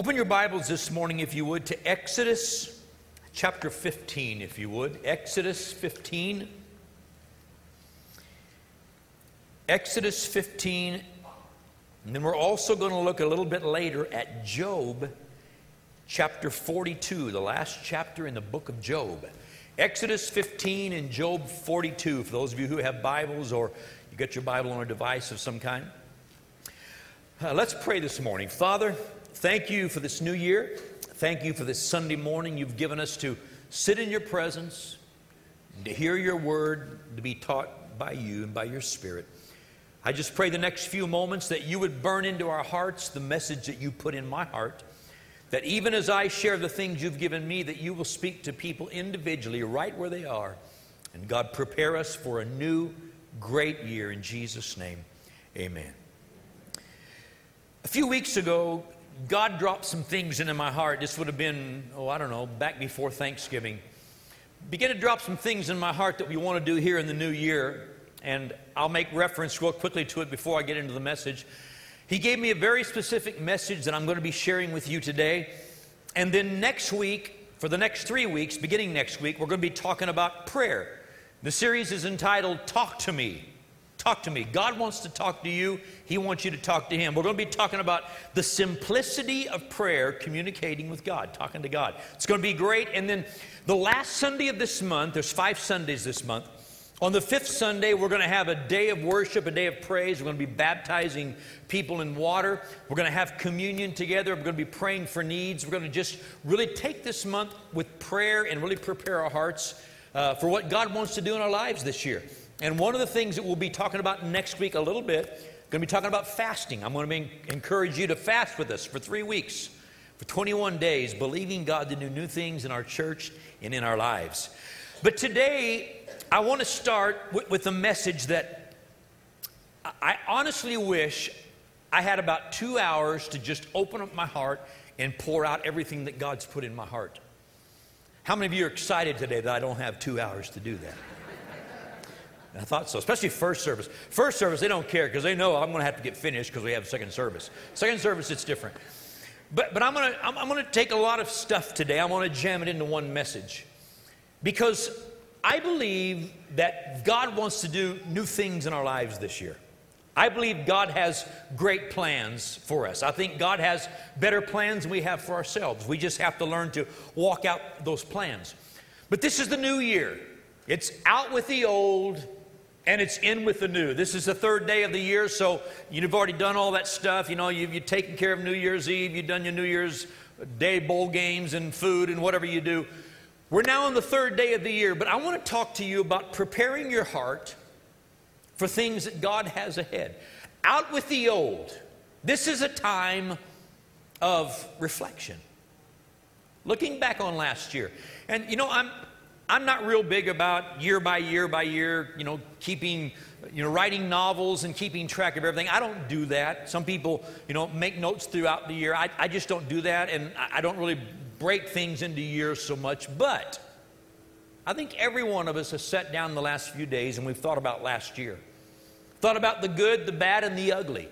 Open your Bibles this morning, if you would, to Exodus chapter 15, if you would. Exodus 15. Exodus 15. And then we're also going to look a little bit later at Job chapter 42, the last chapter in the book of Job. Exodus 15 and Job 42, for those of you who have Bibles or you get your Bible on a device of some kind. Uh, let's pray this morning. Father, thank you for this new year. Thank you for this Sunday morning you've given us to sit in your presence, to hear your word, to be taught by you and by your Spirit. I just pray the next few moments that you would burn into our hearts the message that you put in my heart that even as I share the things you've given me, that you will speak to people individually right where they are. And God, prepare us for a new, great year in Jesus' name. Amen. A few weeks ago, God dropped some things into my heart. This would have been, oh, I don't know, back before Thanksgiving. Began to drop some things in my heart that we want to do here in the new year. And I'll make reference real quickly to it before I get into the message. He gave me a very specific message that I'm going to be sharing with you today. And then next week, for the next three weeks, beginning next week, we're going to be talking about prayer. The series is entitled Talk to Me. Talk to me. God wants to talk to you. He wants you to talk to Him. We're going to be talking about the simplicity of prayer, communicating with God, talking to God. It's going to be great. And then the last Sunday of this month, there's five Sundays this month. On the fifth Sunday, we're going to have a day of worship, a day of praise. We're going to be baptizing people in water. We're going to have communion together. We're going to be praying for needs. We're going to just really take this month with prayer and really prepare our hearts uh, for what God wants to do in our lives this year. And one of the things that we'll be talking about next week a little bit, going to be talking about fasting. I'm going to be, encourage you to fast with us for three weeks, for 21 days, believing God to do new things in our church and in our lives. But today, I want to start with, with a message that I honestly wish I had about two hours to just open up my heart and pour out everything that God's put in my heart. How many of you are excited today that I don't have two hours to do that? I thought so, especially first service. First service, they don't care because they know I'm going to have to get finished because we have second service. Second service, it's different. But, but I'm going to I'm, I'm going to take a lot of stuff today. I want to jam it into one message because I believe that God wants to do new things in our lives this year. I believe God has great plans for us. I think God has better plans than we have for ourselves. We just have to learn to walk out those plans. But this is the new year. It's out with the old and it's in with the new. This is the third day of the year, so you've already done all that stuff. You know, you've, you've taken care of New Year's Eve, you've done your New Year's Day bowl games and food and whatever you do. We're now on the third day of the year, but I want to talk to you about preparing your heart for things that God has ahead. Out with the old. This is a time of reflection. Looking back on last year. And you know, I'm I'm not real big about year by year by year, you know, keeping, you know, writing novels and keeping track of everything. I don't do that. Some people, you know, make notes throughout the year. I, I just don't do that, and I don't really break things into years so much, but I think every one of us has sat down the last few days and we've thought about last year. Thought about the good, the bad, and the ugly.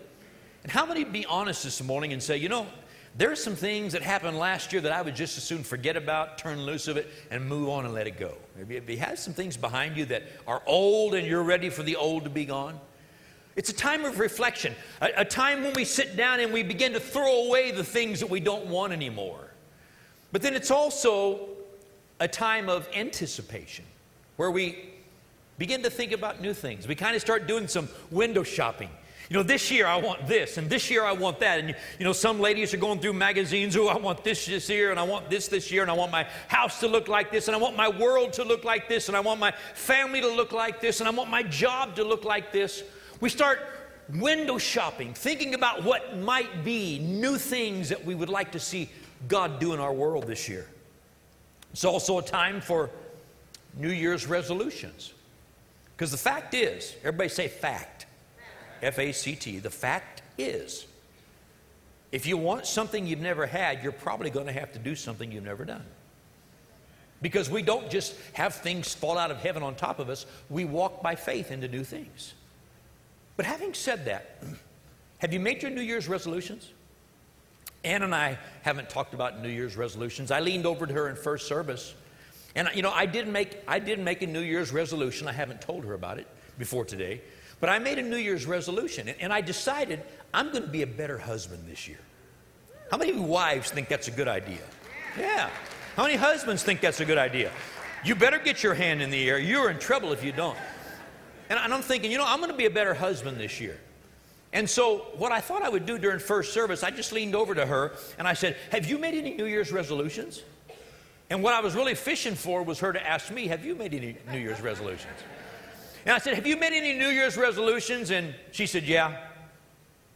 And how many be honest this morning and say, you know, there are some things that happened last year that I would just as soon forget about, turn loose of it, and move on and let it go. Maybe you have some things behind you that are old and you're ready for the old to be gone. It's a time of reflection, a, a time when we sit down and we begin to throw away the things that we don't want anymore. But then it's also a time of anticipation where we begin to think about new things. We kind of start doing some window shopping. You know, this year I want this, and this year I want that. And, you know, some ladies are going through magazines, oh, I want this this year, and I want this this year, and I want my house to look like this, and I want my world to look like this, and I want my family to look like this, and I want my job to look like this. We start window shopping, thinking about what might be new things that we would like to see God do in our world this year. It's also a time for New Year's resolutions. Because the fact is, everybody say fact. F A C T. The fact is, if you want something you've never had, you're probably going to have to do something you've never done. Because we don't just have things fall out of heaven on top of us, we walk by faith into new things. But having said that, have you made your New Year's resolutions? Ann and I haven't talked about New Year's resolutions. I leaned over to her in first service, and you know, I didn't make I didn't make a New Year's resolution. I haven't told her about it before today, but I made a New Year's resolution, and, I decided I'm going to be a better husband this year. How many wives think that's a good idea? Yeah. How many husbands think that's a good idea? You better get your hand in the air. You're in trouble if you don't. And I'm thinking, you know, I'm going to be a better husband this year. And so, what I thought I would do during first service, I just leaned over to her and I said, Have you made any New Year's resolutions? And what I was really fishing for was her to ask me, Have you made any New Year's resolutions? And I said, Have you made any New Year's resolutions? And she said, Yeah.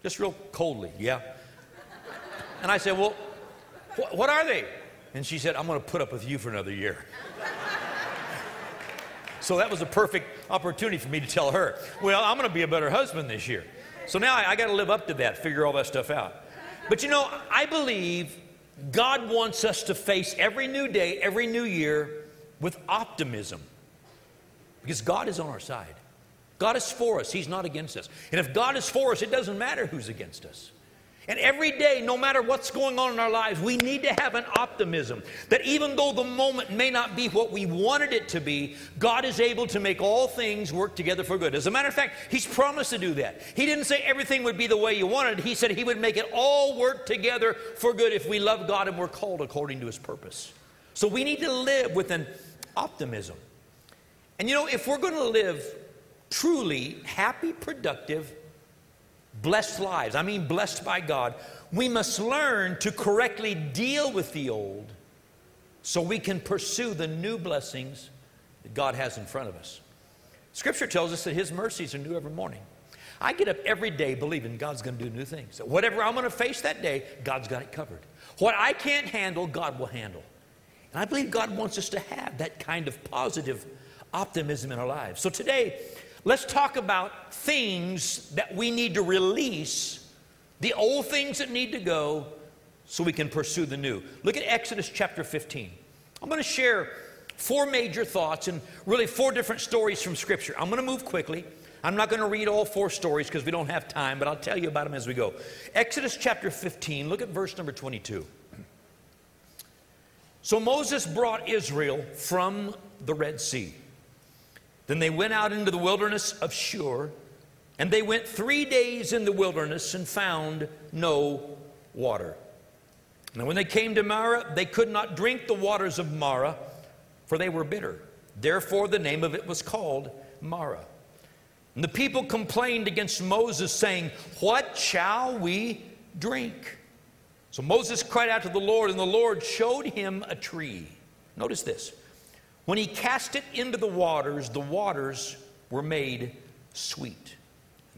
Just real coldly, yeah. And I said, Well, wh- what are they? And she said, I'm going to put up with you for another year. so that was a perfect opportunity for me to tell her, Well, I'm going to be a better husband this year. So now I, I got to live up to that, figure all that stuff out. But you know, I believe God wants us to face every new day, every new year with optimism because God is on our side. God is for us, He's not against us. And if God is for us, it doesn't matter who's against us. And every day, no matter what's going on in our lives, we need to have an optimism that even though the moment may not be what we wanted it to be, God is able to make all things work together for good. As a matter of fact, He's promised to do that. He didn't say everything would be the way you wanted, He said He would make it all work together for good if we love God and we're called according to His purpose. So we need to live with an optimism. And you know, if we're going to live truly happy, productive, blessed lives, I mean blessed by God, we must learn to correctly deal with the old so we can pursue the new blessings that God has in front of us. Scripture tells us that His mercies are new every morning. I get up every day believing God's going to do new things. So whatever I'm going to face that day, God's got it covered. What I can't handle, God will handle. And I believe God wants us to have that kind of positive optimism in our lives. So today, Let's talk about things that we need to release, the old things that need to go, so we can pursue the new. Look at Exodus chapter 15. I'm going to share four major thoughts and really four different stories from Scripture. I'm going to move quickly. I'm not going to read all four stories because we don't have time, but I'll tell you about them as we go. Exodus chapter 15, look at verse number 22. So Moses brought Israel from the Red Sea. Then they went out into the wilderness of Shur, and they went three days in the wilderness and found no water. Now, when they came to Marah, they could not drink the waters of Marah, for they were bitter. Therefore, the name of it was called Marah. And the people complained against Moses, saying, What shall we drink? So Moses cried out to the Lord, and the Lord showed him a tree. Notice this when he cast it into the waters, the waters were made sweet.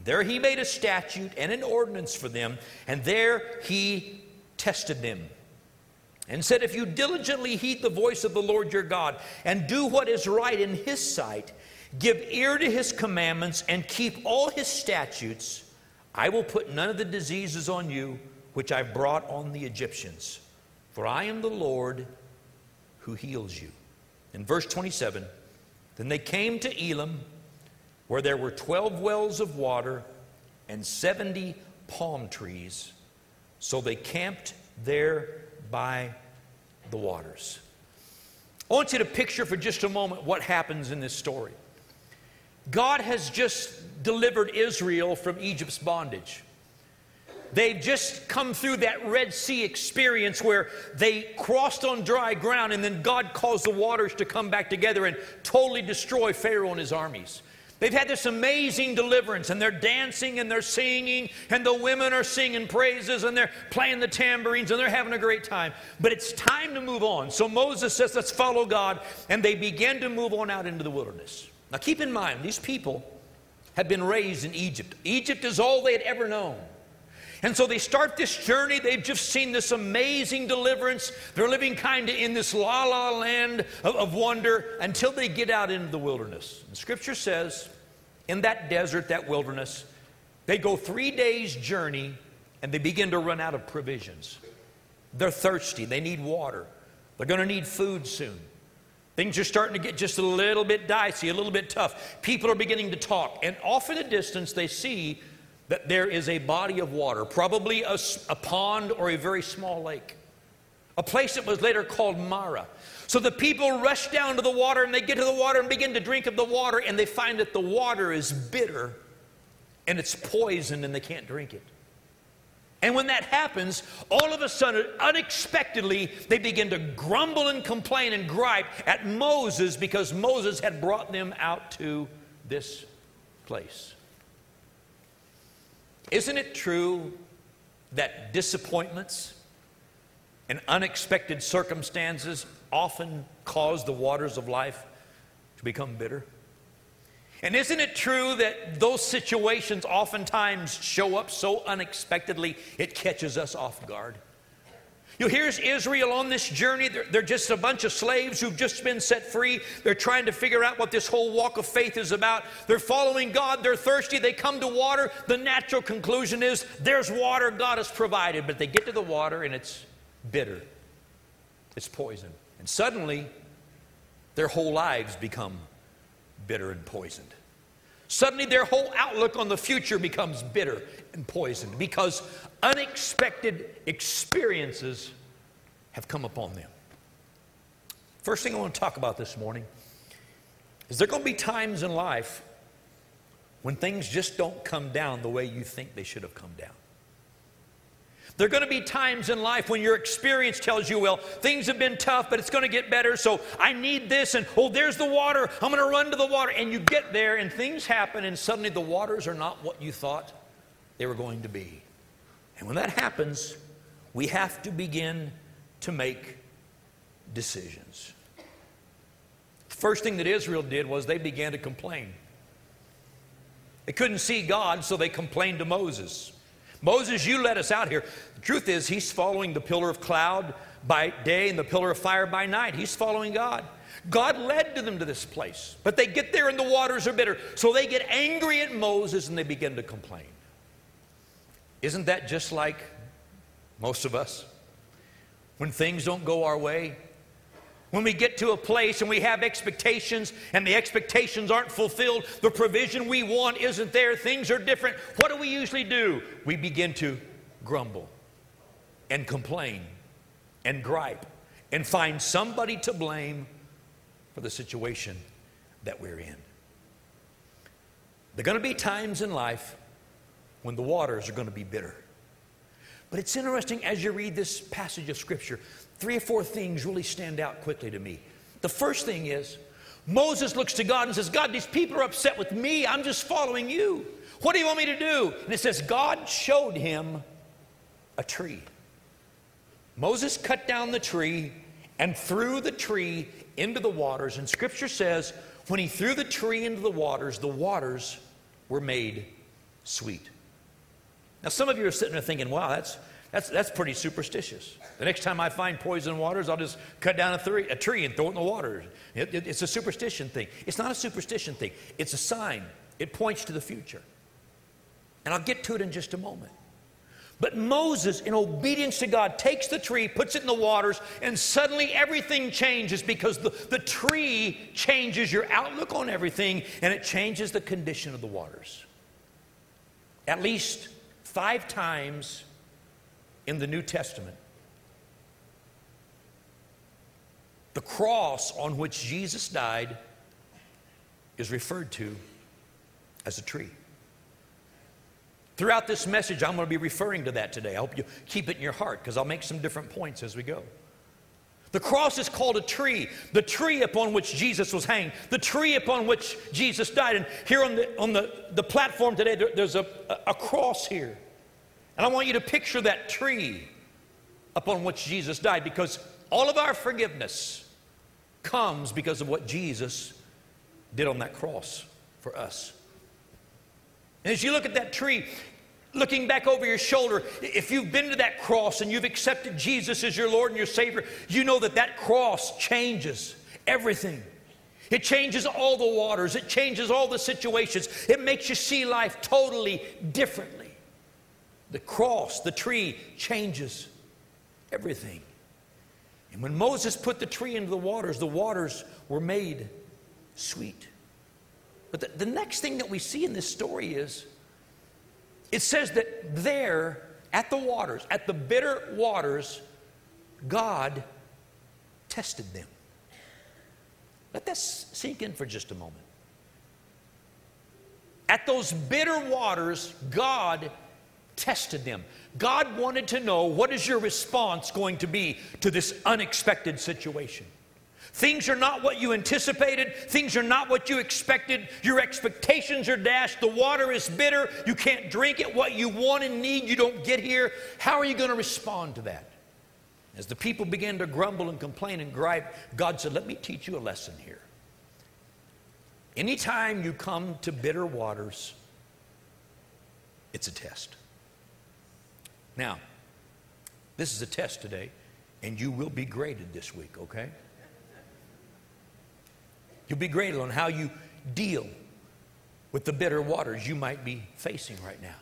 There he made a statute and an ordinance for them, and there he tested them. And said, If you diligently heed the voice of the Lord your God and do what is right in his sight, give ear to his commandments, and keep all his statutes, I will put none of the diseases on you which I brought on the Egyptians. For I am the Lord who heals you. In verse 27, then they came to Elim, where there were 12 wells of water and 70 palm trees. So they camped there by the waters. I want you to picture for just a moment what happens in this story. God has just delivered Israel from Egypt's bondage. They've just come through that Red Sea experience where they crossed on dry ground and then God caused the waters to come back together and totally destroy Pharaoh and his armies. They've had this amazing deliverance and they're dancing and they're singing and the women are singing praises and they're playing the tambourines and they're having a great time. But it's time to move on. So Moses says, let's follow God. And they begin to move on out into the wilderness. Now keep in mind, these people had been raised in Egypt. Egypt is all they had ever known. And so they start this journey. They've just seen this amazing deliverance. They're living kind of in this la la land of, of, wonder until they get out into the wilderness. And scripture says, in that desert, that wilderness, they go three days' journey and they begin to run out of provisions. They're thirsty, they need water, they're going to need food soon. Things are starting to get just a little bit dicey, a little bit tough. People are beginning to talk, and off in the distance, they see that there is a body of water, probably a, a, pond or a very small lake, a place that was later called Marah. So the people rush down to the water and they get to the water and begin to drink of the water, and they find that the water is bitter and it's poisoned and they can't drink it. And when that happens, all of a sudden, unexpectedly, they begin to grumble and complain and gripe at Moses because Moses had brought them out to this place. Isn't it true that disappointments and unexpected circumstances often cause the waters of life to become bitter? And isn't it true that those situations oftentimes show up so unexpectedly it catches us off guard? You know, here's Israel on this journey. They're, they're, just a bunch of slaves who've just been set free. They're trying to figure out what this whole walk of faith is about. They're following God. They're thirsty. They come to water. The natural conclusion is there's water God has provided. But they get to the water and it's bitter, it's poison. And suddenly, their whole lives become bitter and poisoned. Suddenly, their whole outlook on the future becomes bitter and poisoned because unexpected experiences have come upon them. First thing I want to talk about this morning is there going to be times in life when things just don't come down the way you think they should have come down. There are going to be times in life when your experience tells you, well, things have been tough, but it's going to get better, so I need this, and oh, there's the water, I'm going to run to the water. And you get there, and things happen, and suddenly the waters are not what you thought they were going to be. And when that happens, we have to begin to make decisions. The first thing that Israel did was they began to complain. They couldn't see God, so they complained to Moses. Moses, you led us out here. The truth is, he's following the pillar of cloud by day and the pillar of fire by night. He's following God. God led to them to this place, but they get there and the waters are bitter. So they get angry at Moses and they begin to complain. Isn't that just like most of us? When things don't go our way, when we get to a place and we have expectations and the expectations aren't fulfilled, the provision we want isn't there, things are different, what do we usually do? We begin to grumble and complain and gripe and find somebody to blame for the situation that we're in. There are going to be times in life when the waters are going to be bitter. But it's interesting as you read this passage of Scripture, three or four things really stand out quickly to me. The first thing is Moses looks to God and says, God, these people are upset with me. I'm just following you. What do you want me to do? And it says, God showed him a tree. Moses cut down the tree and threw the tree into the waters. And scripture says, when he threw the tree into the waters, the waters were made sweet. Now, some of you are sitting there thinking, wow, that's, that's, that's pretty superstitious. The next time I find poison waters, I'll just cut down a, three, a tree and throw it in the water. It, it, it's a superstition thing. It's not a superstition thing, it's a sign. It points to the future. And I'll get to it in just a moment. But Moses, in obedience to God, takes the tree, puts it in the waters, and suddenly everything changes because the, the tree changes your outlook on everything and it changes the condition of the waters. At least five times in the New Testament. The cross on which Jesus died is referred to as a tree. Throughout this message, I'm going to be referring to that today. I hope you keep it in your heart because I'll make some different points as we go. The cross is called a tree, the tree upon which Jesus was hanged, the tree upon which Jesus died. And here on the, on the, the platform today, there, there's a, a cross here. And I want you to picture that tree upon which Jesus died because all of our forgiveness comes because of what Jesus did on that cross for us. And as you look at that tree, looking back over your shoulder, if you've been to that cross and you've accepted Jesus as your Lord and your Savior, you know that that cross changes everything. It changes all the waters, it changes all the situations, it makes you see life totally differently. The cross, the tree, changes everything. And when Moses put the tree into the waters, the waters were made sweet. But the, the next thing that we see in this story is it says that there at the waters, at the bitter waters, God tested them. Let that sink in for just a moment. At those bitter waters, God tested them. God wanted to know what is your response going to be to this unexpected situation. Things are not what you anticipated. Things are not what you expected. Your expectations are dashed. The water is bitter. You can't drink it. What you want and need, you don't get here. How are you going to respond to that? As the people began to grumble and complain and gripe, God said, Let me teach you a lesson here. Anytime you come to bitter waters, it's a test. Now, this is a test today, and you will be graded this week, okay? You'll be graded on how you deal with the bitter waters you might be facing right now.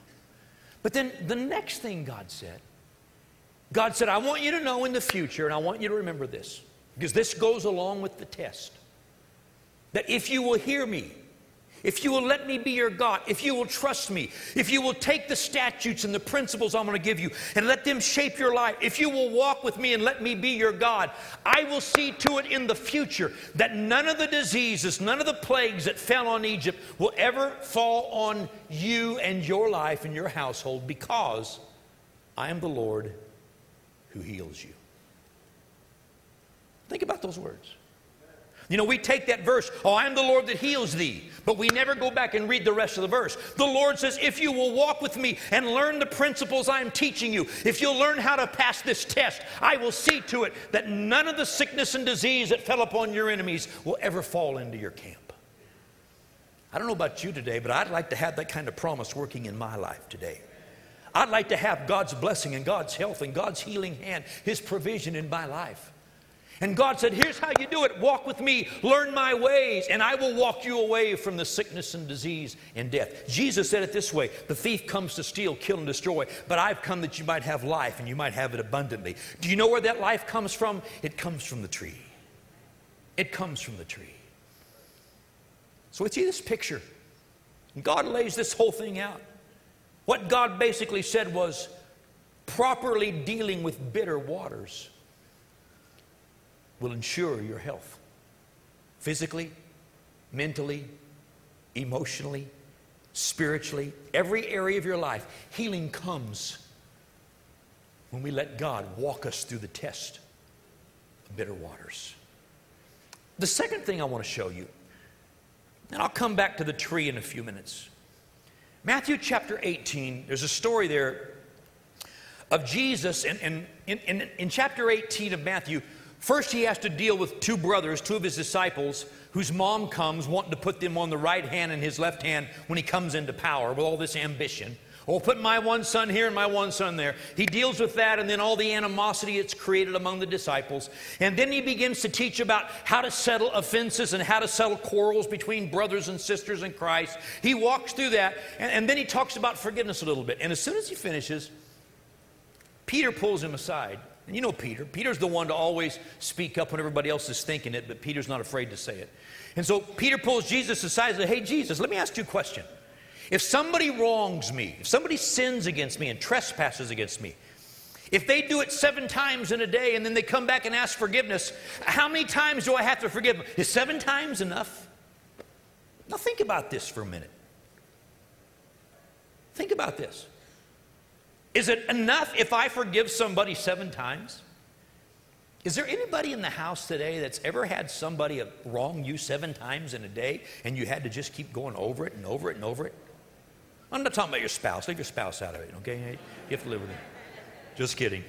But then the next thing God said, God said, I want you to know in the future, and I want you to remember this, because this goes along with the test, that if you will hear me, if you will let me be your God, if you will trust me, if you will take the statutes and the principles I'm going to give you and let them shape your life, if you will walk with me and let me be your God, I will see to it in the future that none of the diseases, none of the plagues that fell on Egypt will ever fall on you and your life and your household because I am the Lord who heals you. Think about those words. You know, we take that verse, oh, I am the Lord that heals thee, but we never go back and read the rest of the verse. The Lord says, if you will walk with me and learn the principles I am teaching you, if you'll learn how to pass this test, I will see to it that none of the sickness and disease that fell upon your enemies will ever fall into your camp. I don't know about you today, but I'd like to have that kind of promise working in my life today. I'd like to have God's blessing and God's health and God's healing hand, His provision in my life. And God said, Here's how you do it walk with me, learn my ways, and I will walk you away from the sickness and disease and death. Jesus said it this way The thief comes to steal, kill, and destroy, but I've come that you might have life and you might have it abundantly. Do you know where that life comes from? It comes from the tree. It comes from the tree. So we see this picture. God lays this whole thing out. What God basically said was properly dealing with bitter waters will ensure your health physically, mentally, emotionally, spiritually, every area of your life. Healing comes when we let God walk us through the test of bitter waters. The second thing I want to show you, and I'll come back to the tree in a few minutes. Matthew chapter 18, there's a story there of Jesus, and in, in, in, in chapter 18 of Matthew, First, he has to deal with two brothers, two of his disciples, whose mom comes wanting to put them on the right hand and his left hand when he comes into power with all this ambition. Oh, put my one son here and my one son there. He deals with that and then all the animosity it's created among the disciples. And then he begins to teach about how to settle offenses and how to settle quarrels between brothers and sisters in Christ. He walks through that and, and then he talks about forgiveness a little bit. And as soon as he finishes, Peter pulls him aside and you know Peter. Peter's the one to always speak up when everybody else is thinking it, but Peter's not afraid to say it. And so Peter pulls Jesus aside and says, Hey, Jesus, let me ask you a question. If somebody wrongs me, if somebody sins against me and trespasses against me, if they do it seven times in a day and then they come back and ask forgiveness, how many times do I have to forgive them? Is seven times enough? Now think about this for a minute. Think about this. Is it enough if I forgive somebody seven times? Is there anybody in the house today that's ever had somebody wrong you seven times in a day and you had to just keep going over it and over it and over it? I'm not talking about your spouse. Leave your spouse out of it, okay? You have to live with it. Just kidding.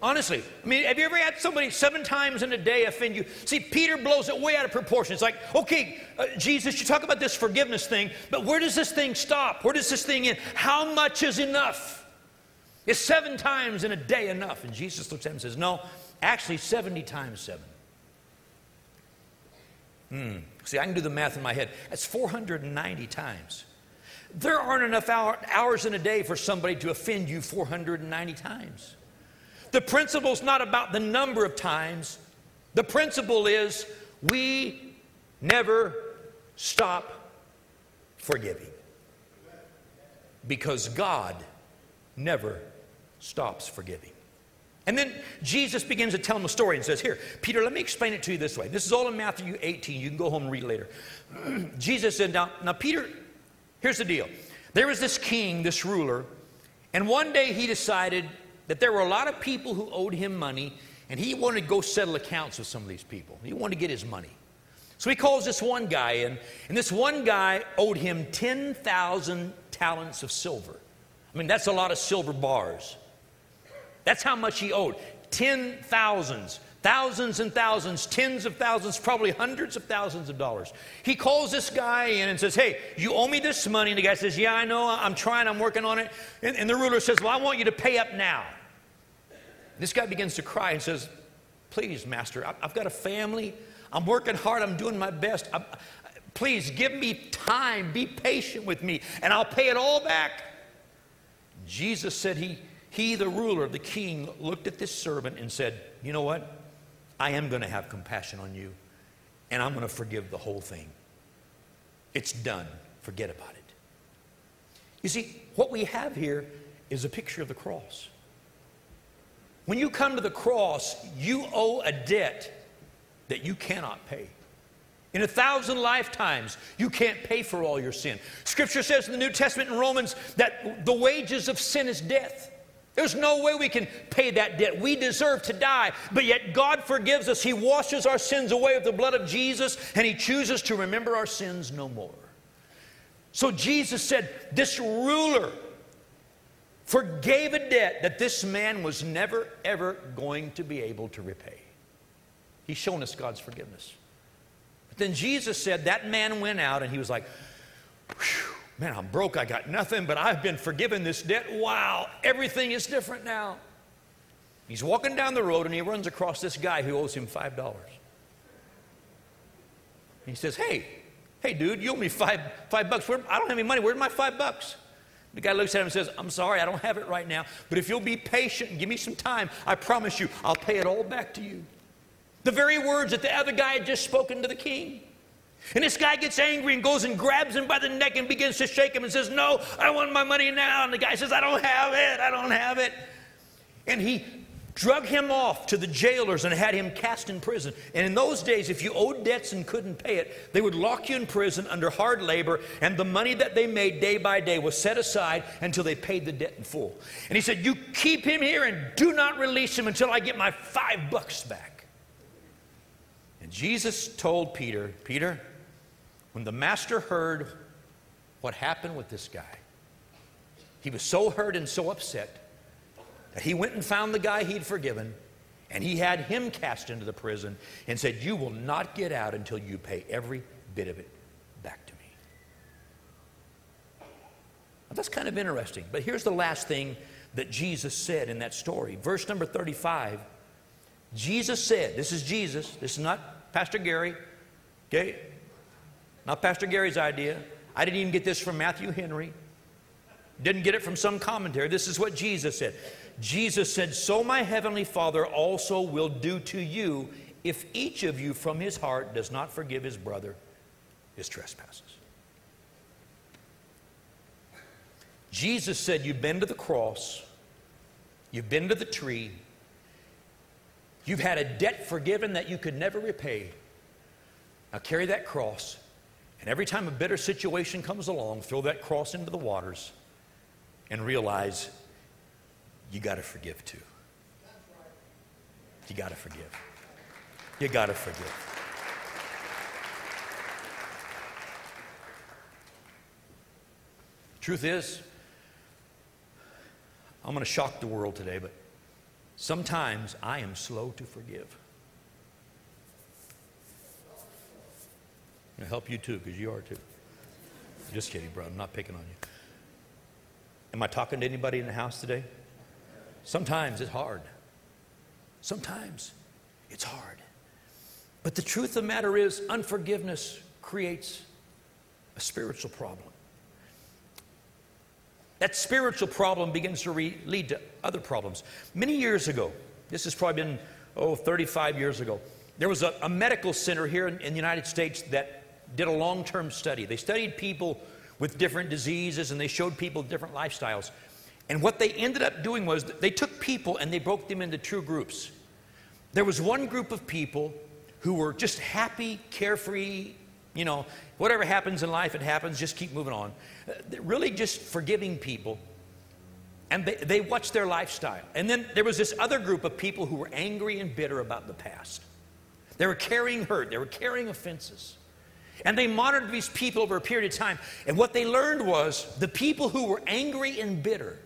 Honestly, I mean, have you ever had somebody seven times in a day offend you? See, Peter blows it way out of proportion. It's like, okay, uh, Jesus, you talk about this forgiveness thing, but where does this thing stop? Where does this thing end? How much is enough? Is seven times in a day enough? And Jesus looks at him and says, No, actually, 70 times seven. Hmm. See, I can do the math in my head. That's 490 times. There aren't enough hour, hours in a day for somebody to offend you 490 times. The principle is not about the number of times, the principle is we never stop forgiving. because God never stops forgiving. And then Jesus begins to tell him a story and says, Here, Peter, let me explain it to you this way. This is all in Matthew 18. You can go home and read later. Jesus said, now, now, Peter, here's the deal. There was this king, this ruler, and one day he decided that there were a lot of people who owed him money, and he wanted to go settle accounts with some of these people. He wanted to get his money. So he calls this one guy in, and this one guy owed him 10,000 talents of silver. I mean, that's a lot of silver bars. That's how much he owed. Ten thousands, thousands and thousands, tens of thousands, probably hundreds of thousands of dollars. He calls this guy in and says, Hey, you owe me this money. And the guy says, Yeah, I know. I'm trying. I'm working on it. And, and the ruler says, Well, I want you to pay up now. This guy begins to cry and says, Please, master, I've got a family. I'm working hard. I'm doing my best. I'm, please give me time. Be patient with me, and I'll pay it all back. Jesus said he he, the ruler, the king, looked at this servant and said, You know what? I am going to have compassion on you, and I'm going to forgive the whole thing. It's done. Forget about it. You see, what we have here is a picture of the cross. When you come to the cross, you owe a debt that you cannot pay. In a thousand lifetimes, you can't pay for all your sin. Scripture says in the New Testament in Romans that the wages of sin is death. There's no way we can pay that debt. We deserve to die, but yet God forgives us. He washes our sins away with the blood of Jesus, and He chooses to remember our sins no more. So Jesus said, This ruler forgave a debt that this man was never, ever going to be able to repay. He's shown us God's forgiveness. But then Jesus said, That man went out and he was like, Whew Man, I'm broke. I got nothing, but I've been forgiven this debt. Wow, everything is different now. He's walking down the road and he runs across this guy who owes him $5. He says, Hey, hey, dude, you owe me five, five bucks. Where, I don't have any money. Where's my five bucks? The guy looks at him and says, I'm sorry, I don't have it right now, but if you'll be patient and give me some time, I promise you, I'll pay it all back to you. The very words that the other guy had just spoken to the king. And this guy gets angry and goes and grabs him by the neck and begins to shake him and says, No, I want my money now. And the guy says, I don't have it. I don't have it. And he drug him off to the jailers and had him cast in prison. And in those days, if you owed debts and couldn't pay it, they would lock you in prison under hard labor, and the money that they made day by day was set aside until they paid the debt in full. And he said, You keep him here and do not release him until I get my five bucks back. And Jesus told Peter, Peter, when the master heard what happened with this guy, he was so hurt and so upset that he went and found the guy he'd forgiven and he had him cast into the prison and said, You will not get out until you pay every bit of it back to me. Now, that's kind of interesting. But here's the last thing that Jesus said in that story. Verse number 35 Jesus said, This is Jesus, this is not Pastor Gary. Okay? Not Pastor Gary's idea. I didn't even get this from Matthew Henry. Didn't get it from some commentary. This is what Jesus said. Jesus said, So my heavenly Father also will do to you if each of you from his heart does not forgive his brother his trespasses. Jesus said, You've been to the cross, you've been to the tree, you've had a debt forgiven that you could never repay. Now carry that cross and every time a bitter situation comes along, throw that cross into the waters and realize you got to forgive too. You got to forgive. You got to forgive. Truth is, I'm going to shock the world today, but sometimes I am slow to forgive. I help you too, because you are too. Just kidding, bro. I'm not picking on you. Am I talking to anybody in the house today? Sometimes it's hard. Sometimes it's hard. But the truth of the matter is, unforgiveness creates a spiritual problem. That spiritual problem begins to re- lead to other problems. Many years ago, this has probably been, oh, 35 years ago, there was a, a medical center here in, in the United States that did a long term study. They studied people with different diseases and they showed people different lifestyles. And what they ended up doing was they took people and they broke them into two groups. There was one group of people who were just happy, carefree, you know, whatever happens in life, it happens, just keep moving on. Uh, really just forgiving people. And they, they watched their lifestyle. And then there was this other group of people who were angry and bitter about the past. They were carrying hurt, they were carrying offenses. And they monitored these people over a period of time. And what they learned was the people who were angry and bitter,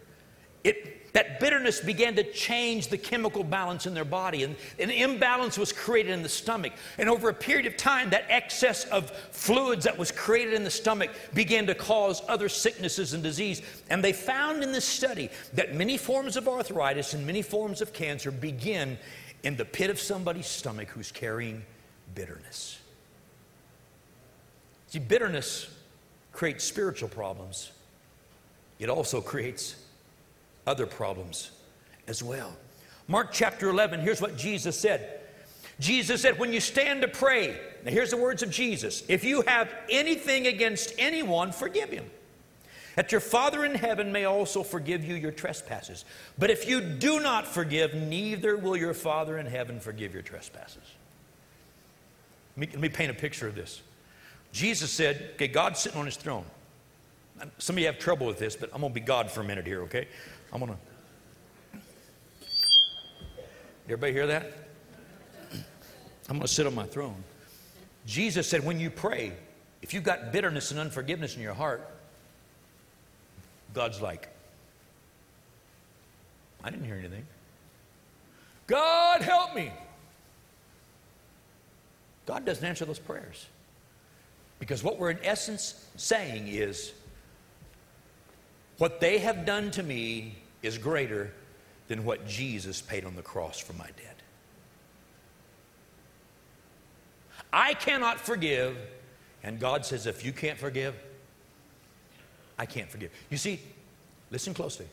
it that bitterness began to change the chemical balance in their body, and an imbalance was created in the stomach. And over a period of time, that excess of fluids that was created in the stomach began to cause other sicknesses and disease. And they found in this study that many forms of arthritis and many forms of cancer begin in the pit of somebody's stomach who's carrying bitterness. See, bitterness creates spiritual problems, it also creates other problems as well. Mark chapter 11, here's what Jesus said. Jesus said, When you stand to pray, now here's the words of Jesus if you have anything against anyone, forgive him. That your Father in heaven may also forgive you your trespasses. But if you do not forgive, neither will your Father in heaven forgive your trespasses. Let me, let me paint a picture of this. Jesus said, okay, God's sitting on his throne. Some of you have trouble with this, but I'm going to be God for a minute here, okay? I'm going to. Everybody hear that? I'm going to sit on my throne. Jesus said, when you pray, if you've got bitterness and unforgiveness in your heart, God's like, I didn't hear anything. God, help me. God doesn't answer those prayers. Because what we're in essence saying is, what they have done to me is greater than what Jesus paid on the cross for my debt. I cannot forgive, and God says, if you can't forgive, I can't forgive. You see, listen closely.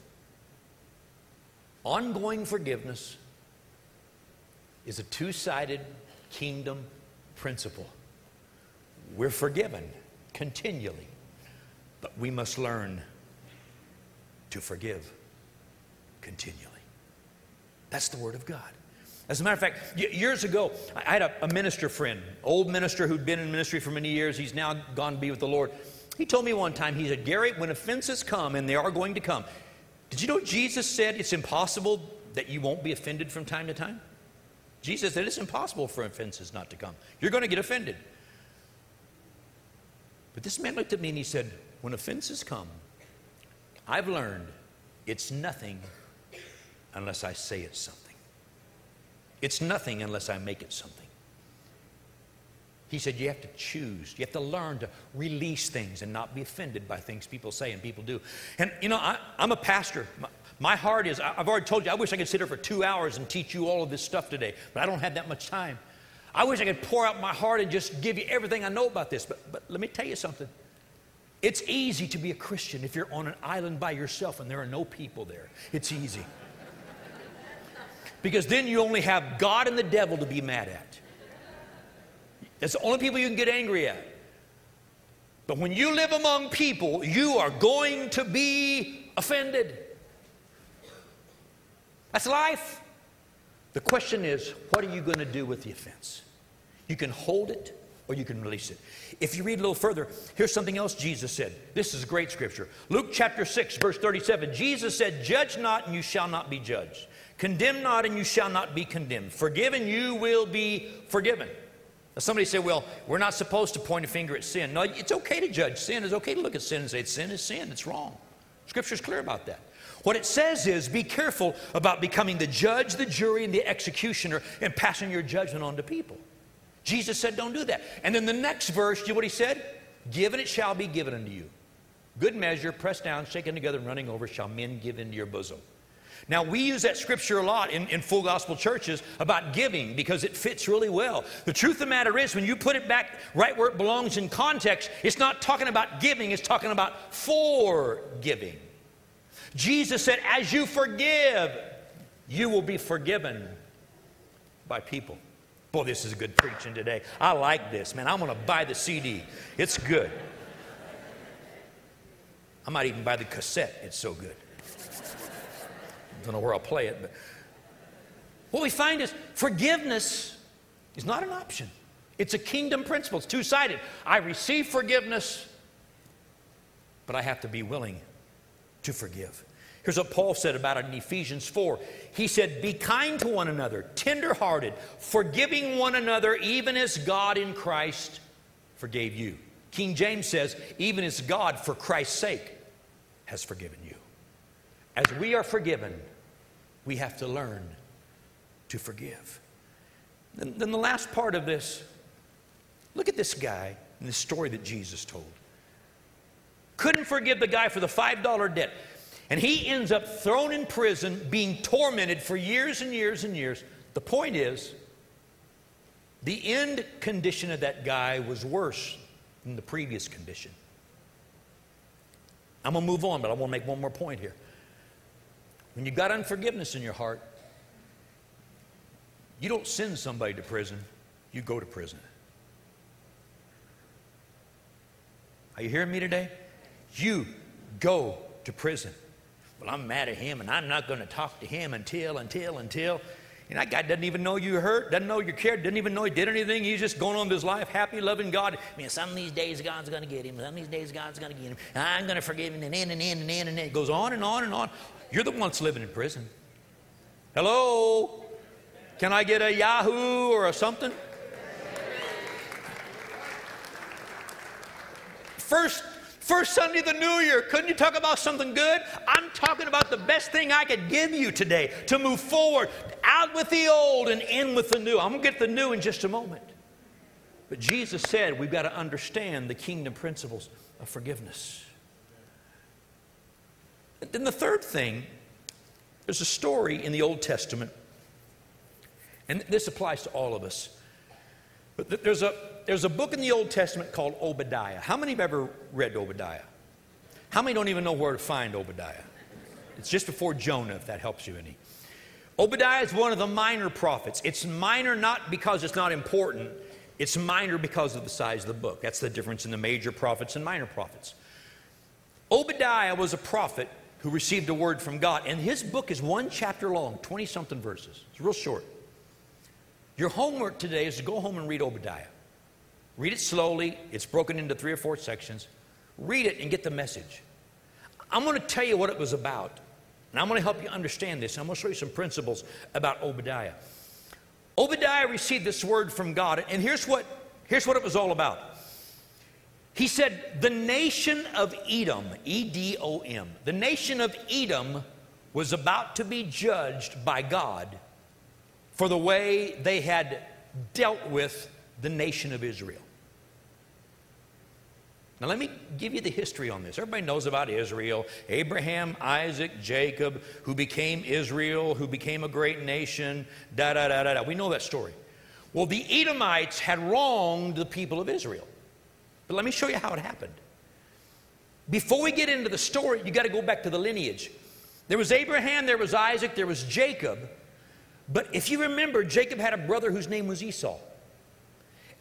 Ongoing forgiveness is a two sided kingdom principle. We're forgiven continually, but we must learn to forgive continually. That's the Word of God. As a matter of fact, years ago, I had a, a, minister friend, old minister who'd been in ministry for many years. He's now gone to be with the Lord. He told me one time, he said, Gary, when offenses come, and they are going to come, did you know Jesus said it's impossible that you won't be offended from time to time? Jesus said it's impossible for offenses not to come. You're going to get offended. But this man looked at me and he said, When offenses come, I've learned it's nothing unless I say it's something. It's nothing unless I make it something. He said, You have to choose. You have to learn to release things and not be offended by things people say and people do. And, you know, I, am a pastor. My, my heart is, I've already told you, I wish I could sit here for two hours and teach you all of this stuff today, but I don't have that much time. I wish I could pour out my heart and just give you everything I know about this. But, but let me tell you something. It's easy to be a Christian if you're on an island by yourself and there are no people there. It's easy. Because then you only have God and the devil to be mad at. That's the only people you can get angry at. But when you live among people, you are going to be offended. That's life. The question is, what are you going to do with the offense? You can hold it or you can release it. If you read a little further, here's something else Jesus said. This is a great scripture. Luke chapter 6, verse 37. Jesus said, Judge not, and you shall not be judged. Condemn not, and you shall not be condemned. Forgiven, you will be forgiven. Now, somebody said, Well, we're not supposed to point a finger at sin. No, it's okay to judge sin. It's okay to look at sin and say, Sin is sin. It's wrong. Scripture's clear about that. What it says is be careful about becoming the judge, the jury, and the executioner and passing your judgment on to people. Jesus said, Don't do that. And then the next verse, you know what he said? Given it shall be given unto you. Good measure, pressed down, shaken together, and running over, shall men give into your bosom. Now, we use that scripture a lot in, in full gospel churches about giving because it fits really well. The truth of the matter is, when you put it back right where it belongs in context, it's not talking about giving, it's talking about forgiving. Jesus said, As you forgive, you will be forgiven by people. Boy, this is good preaching today. I like this, man. I'm going to buy the CD. It's good. I might even buy the cassette. It's so good. Don't know where I'll play it, but what we find is forgiveness is not an option. It's a kingdom principle. It's two-sided. I receive forgiveness, but I have to be willing to forgive. Here's what Paul said about it in Ephesians 4. He said, Be kind to one another, tenderhearted, forgiving one another, even as God in Christ forgave you. King James says, Even as God, for Christ's sake, has forgiven you. As we are forgiven, we have to learn to forgive. Then, then the last part of this look at this guy in the story that Jesus told. Couldn't forgive the guy for the $5 debt. And he ends up thrown in prison, being tormented for years and years and years. The point is, the end condition of that guy was worse than the previous condition. I'm going to move on, but I want to make one more point here. When you've got unforgiveness in your heart, you don't send somebody to prison, you go to prison. Are you hearing me today? You go to prison. Well, I'm mad at him and I'm not going to talk to him until, until, until. And that guy doesn't even know you hurt, doesn't know you cared, doesn't even know he did anything. He's just going on with his life, happy, loving God. I mean, some of these days God's going to get him. Some of these days God's going to get him. I'm going to forgive him, and then and in and in and then. It goes on and on and on. You're the ones living in prison. Hello? Can I get a Yahoo or a something? First First Sunday of the New Year, couldn't you talk about something good? I'm talking about the best thing I could give you today to move forward, out with the old and in with the new. I'm going to get the new in just a moment. But Jesus said we've got to understand the kingdom principles of forgiveness. then the third thing, there's a story in the Old Testament, and this applies to all of us. But there's a, there's a book in the Old Testament called Obadiah. How many have ever read Obadiah? How many don't even know where to find Obadiah? It's just before Jonah, if that helps you any. Obadiah is one of the minor prophets. It's minor not because it's not important, it's minor because of the size of the book. That's the difference in the major prophets and minor prophets. Obadiah was a prophet who received a word from God, and his book is one chapter long, 20 something verses. It's real short. Your homework today is to go home and read Obadiah. Read it slowly, it's broken into three or four sections. Read it and get the message. I'm going to tell you what it was about, and I'm going to help you understand this. I'm going to show you some principles about Obadiah. Obadiah received this word from God, and here's what, here's what it was all about. He said, The nation of Edom, E D O M, the nation of Edom was about to be judged by God for the way they had dealt with the nation of Israel. Now, let me give you the history on this. Everybody knows about Israel Abraham, Isaac, Jacob, who became Israel, who became a great nation, da da da da da. We know that story. Well, the Edomites had wronged the people of Israel. But let me show you how it happened. Before we get into the story, you got to go back to the lineage. There was Abraham, there was Isaac, there was Jacob. But if you remember, Jacob had a brother whose name was Esau.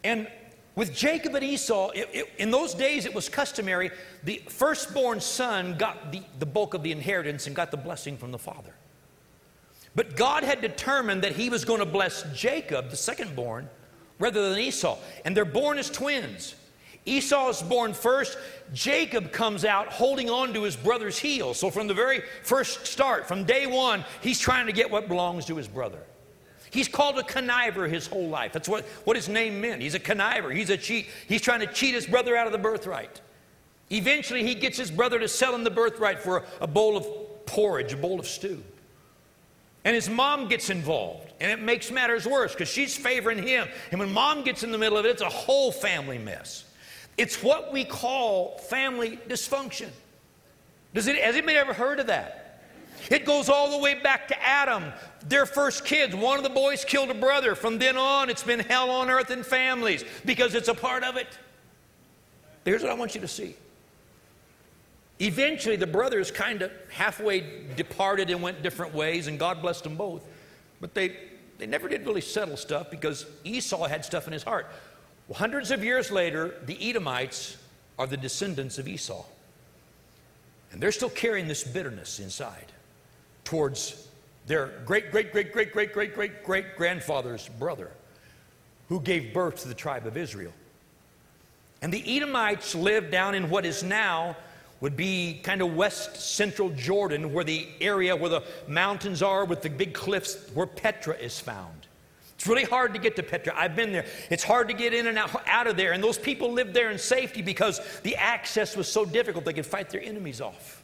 And with Jacob and Esau, it, it, in those days it was customary, the firstborn son got the, the bulk of the inheritance and got the blessing from the father. But God had determined that he was going to bless Jacob, the secondborn, rather than Esau. And they're born as twins. Esau is born first. Jacob comes out holding on to his brother's heel. So, from the very first start, from day one, he's trying to get what belongs to his brother. He's called a conniver his whole life. That's what, what his name meant. He's a conniver, he's a cheat. He's trying to cheat his brother out of the birthright. Eventually, he gets his brother to sell him the birthright for a bowl of porridge, a bowl of stew. And his mom gets involved, and it makes matters worse because she's favoring him. And when mom gets in the middle of it, it's a whole family mess. It's what we call family dysfunction. Does it, has anybody ever heard of that? It goes all the way back to Adam, their first kids. One of the boys killed a brother. From then on, it's been hell on earth in families because it's a part of it. Here's what I want you to see. Eventually, the brothers kind of halfway departed and went different ways, and God blessed them both. But they, they never did really settle stuff because Esau had stuff in his heart. Well, hundreds of years later, the Edomites are the descendants of Esau. And they're still carrying this bitterness inside towards their great, great, great, great, great, great, great, great grandfather's brother who gave birth to the tribe of Israel. And the Edomites lived down in what is now would be kind of west central Jordan, where the area where the mountains are with the big cliffs where Petra is found. It's really hard to get to Petra. I've been there. It's hard to get in and out, out of there. And those people lived there in safety because the access was so difficult they could fight their enemies off.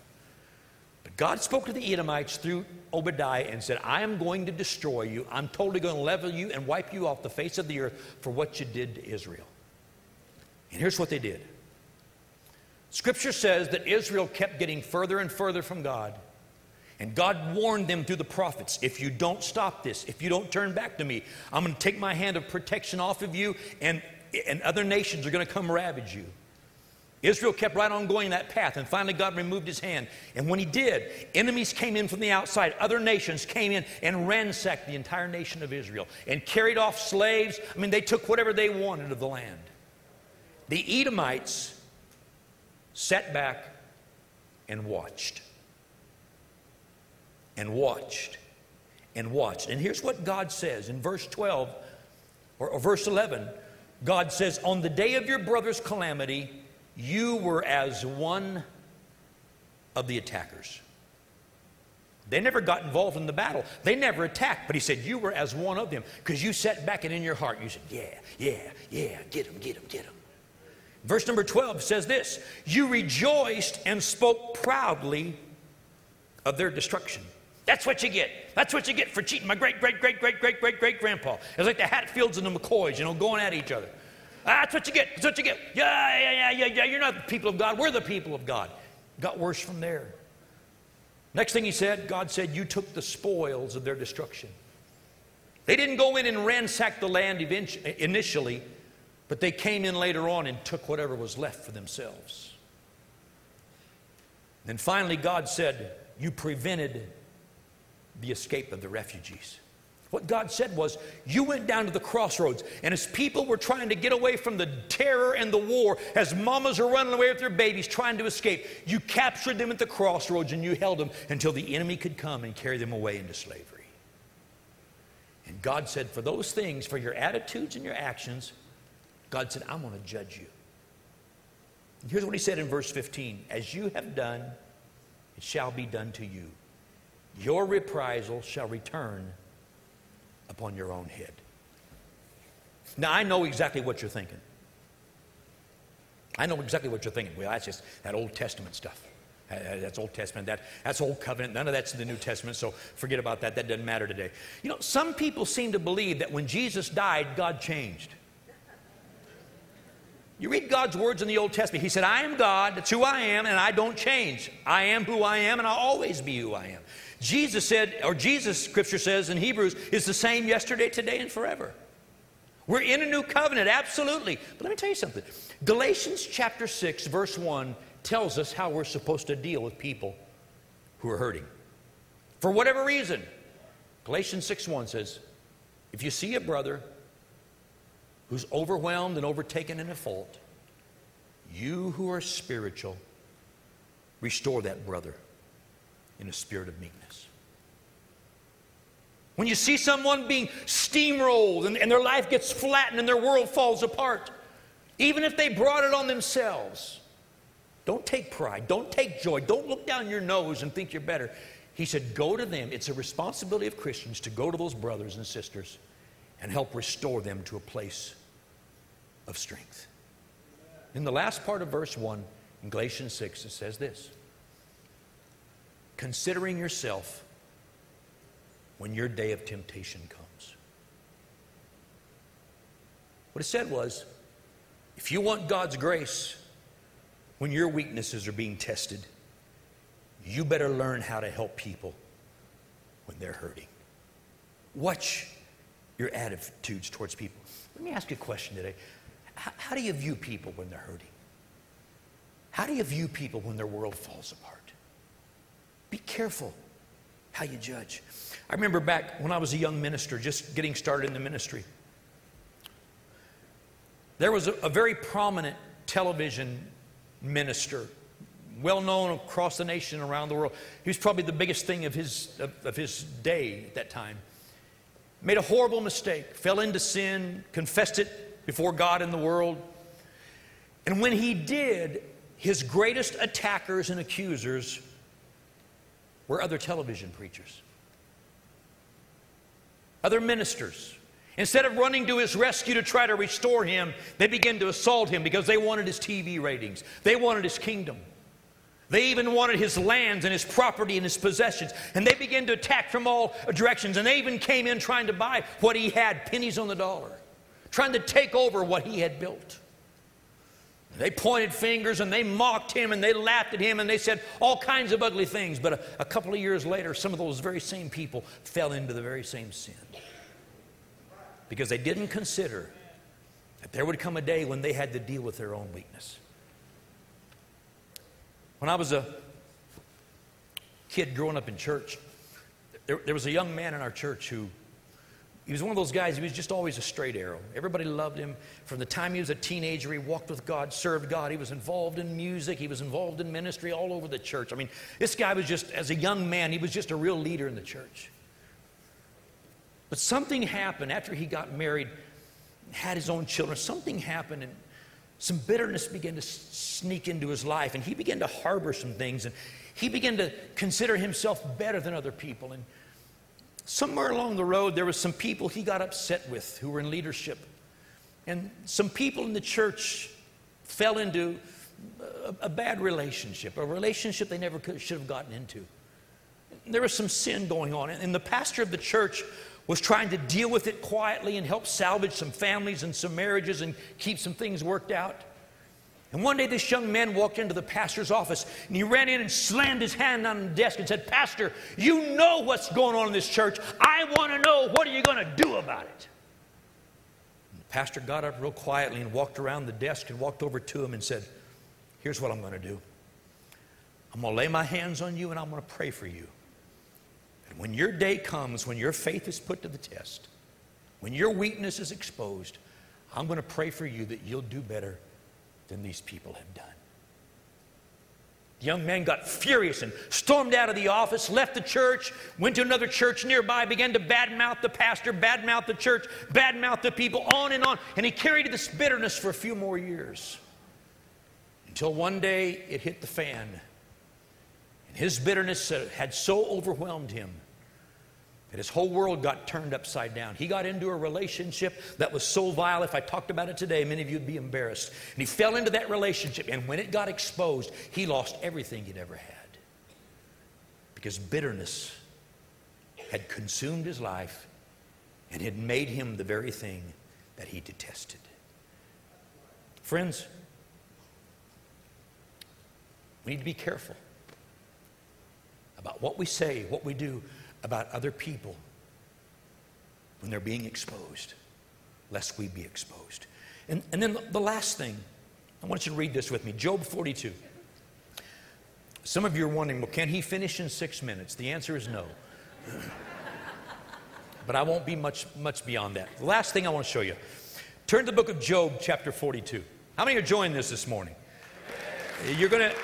God spoke to the Edomites through Obadiah and said, I am going to destroy you. I'm totally going to level you and wipe you off the face of the earth for what you did to Israel. And here's what they did Scripture says that Israel kept getting further and further from God. And God warned them through the prophets if you don't stop this, if you don't turn back to me, I'm going to take my hand of protection off of you, and, and other nations are going to come ravage you. Israel kept right on going that path, and finally God removed his hand. And when he did, enemies came in from the outside. Other nations came in and ransacked the entire nation of Israel and carried off slaves. I mean, they took whatever they wanted of the land. The Edomites sat back and watched. And watched. And watched. And here's what God says in verse 12 or, or verse 11 God says, On the day of your brother's calamity, you were as one of the attackers. They never got involved in the battle. They never attacked, but he said, You were as one of them because you sat back and in your heart you said, Yeah, yeah, yeah, get him, get him, get him. Verse number 12 says this You rejoiced and spoke proudly of their destruction. That's what you get. That's what you get for cheating my great, great, great, great, great, great, great grandpa. It's like the Hatfields and the McCoys, you know, going at each other. Ah, that's what you get. That's what you get. Yeah, yeah, yeah, yeah, yeah. You're not the people of God. We're the people of God. Got worse from there. Next thing he said, God said, You took the spoils of their destruction. They didn't go in and ransack the land initially, but they came in later on and took whatever was left for themselves. Then finally, God said, You prevented the escape of the refugees. What God said was, You went down to the crossroads, and as people were trying to get away from the terror and the war, as mamas are running away with their babies trying to escape, you captured them at the crossroads and you held them until the enemy could come and carry them away into slavery. And God said, For those things, for your attitudes and your actions, God said, I'm going to judge you. And here's what he said in verse 15 As you have done, it shall be done to you. Your reprisal shall return upon your own head. Now, I know exactly what you're thinking. I know exactly what you're thinking. Well, that's just that Old Testament stuff. That's Old Testament. That, that's Old Covenant. None of that's in the New Testament, so forget about that. That doesn't matter today. You know, some people seem to believe that when Jesus died, God changed. You read God's words in the Old Testament. He said, I am God, that's who I am, and I don't change. I am who I am, and I'll always be who I am. Jesus said, or Jesus, scripture says in Hebrews, is the same yesterday, today, and forever. We're in a new covenant, absolutely. But let me tell you something. Galatians chapter 6, verse 1 tells us how we're supposed to deal with people who are hurting. For whatever reason, Galatians 6 1 says, if you see a brother who's overwhelmed and overtaken in a fault, you who are spiritual, restore that brother in a spirit of meekness. When you see someone being steamrolled and, and their life gets flattened and their world falls apart, even if they brought it on themselves, don't take pride, don't take joy, don't look down your nose and think you're better. He said, Go to them. It's a responsibility of Christians to go to those brothers and sisters and help restore them to a place of strength. In the last part of verse 1 in Galatians 6, it says this considering yourself when your day of temptation comes. What it said was if you want God's grace when your weaknesses are being tested, you better learn how to help people when they're hurting. Watch your attitudes towards people. Let me ask you a question today. How, do you view people when they're hurting? How do you view people when their world falls apart? Be careful how you judge. I remember back when I was a young minister, just getting started in the ministry. There was a, a very prominent television minister, well known across the nation and around the world. He was probably the biggest thing of his, of, of his day at that time. Made a horrible mistake, fell into sin, confessed it before God and the world. And when he did, his greatest attackers and accusers were other television preachers, other ministers. Instead of running to his rescue to try to restore him, they began to assault him because they wanted his TV ratings. They wanted his kingdom. They even wanted his lands and his property and his possessions. And they began to attack from all directions. And they even came in trying to buy what he had, pennies on the dollar, trying to take over what he had built. They pointed fingers and they mocked him and they laughed at him and they said all kinds of ugly things. But a, a couple of years later, some of those very same people fell into the very same sin because they didn't consider that there would come a day when they had to deal with their own weakness. When I was a kid growing up in church, there, there was a young man in our church who he was one of those guys, he was just always a straight arrow. Everybody loved him. From the time he was a teenager, he walked with God, served God. He was involved in music, he was involved in ministry all over the church. I mean, this guy was just, as a young man, he was just a real leader in the church. But something happened after he got married, had his own children. Something happened, and some bitterness began to sneak into his life, and he began to harbor some things, and he began to consider himself better than other people. And somewhere along the road, there was some people he got upset with who were in leadership, and some people in the church fell into a, a bad relationship, a relationship they never could, should have gotten into. There was some sin going on, and the pastor of the church was trying to deal with it quietly and help salvage some families and some marriages and keep some things worked out. And one day, this young man walked into the pastor's office and he ran in and slammed his hand on the desk and said, Pastor, you know what's going on in this church. I want to know what are you going to do about it? And the pastor got up real quietly and walked around the desk and walked over to him and said, Here's what I'm going to do I'm going to lay my hands on you and I'm going to pray for you. And when your day comes, when your faith is put to the test, when your weakness is exposed, I'm going to pray for you that you'll do better than these people have done. The young man got furious and stormed out of the office, left the church, went to another church nearby, began to badmouth the pastor, badmouth the church, badmouth the people, on and on. And he carried this bitterness for a few more years. Until one day it hit the fan. And his bitterness had so overwhelmed him that his whole world got turned upside down. He got into a relationship that was so vile, if I talked about it today, many of you would be embarrassed. And he fell into that relationship, and when it got exposed, he lost everything he'd ever had. Because bitterness had consumed his life and had made him the very thing that he detested. Friends, we need to be careful about what we say, what we do about other people when they're being exposed, lest we be exposed. And, and then the last thing, I want you to read this with me Job 42. Some of you are wondering, well, can he finish in six minutes? The answer is no. but I won't be much, much beyond that. The last thing I want to show you turn to the book of Job, chapter 42. How many are joining this this morning? You're going to,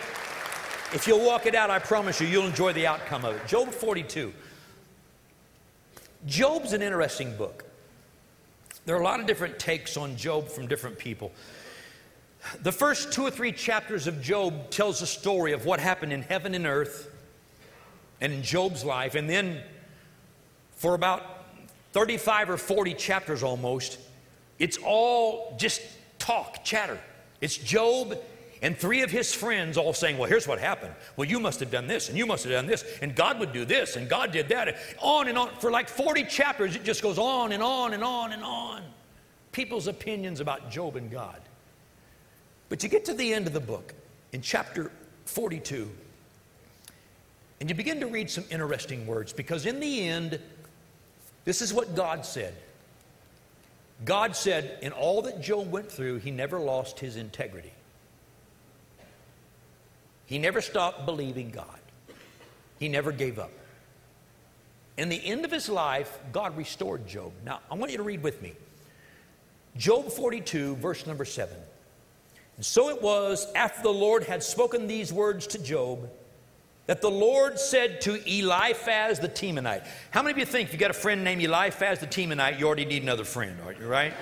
if you'll walk it out, I promise you, you'll enjoy the outcome of it. Job 42. Job's an interesting book. There are a lot of different takes on Job from different people. The first two or three chapters of Job tells a story of what happened in heaven and earth and in Job's life. And then for about 35 or 40 chapters almost, it's all just talk, chatter. It's Job and three of his friends all saying, Well, here's what happened. Well, you must have done this, and you must have done this, and God would do this, and God did that. On and on. For like 40 chapters, it just goes on and on and on and on. People's opinions about Job and God. But you get to the end of the book, in chapter 42, and you begin to read some interesting words, because in the end, this is what God said. God said, in all that Job went through, he never lost his integrity. He never stopped believing God, he never gave up. In the end of his life, God restored Job. Now, I want you to read with me Job 42, verse number 7. And so it was, after the Lord had spoken these words to Job, that the Lord said to Eliphaz the Temanite. How many of you think if you got a friend named Eliphaz the Temanite, you already need another friend, aren't you, right?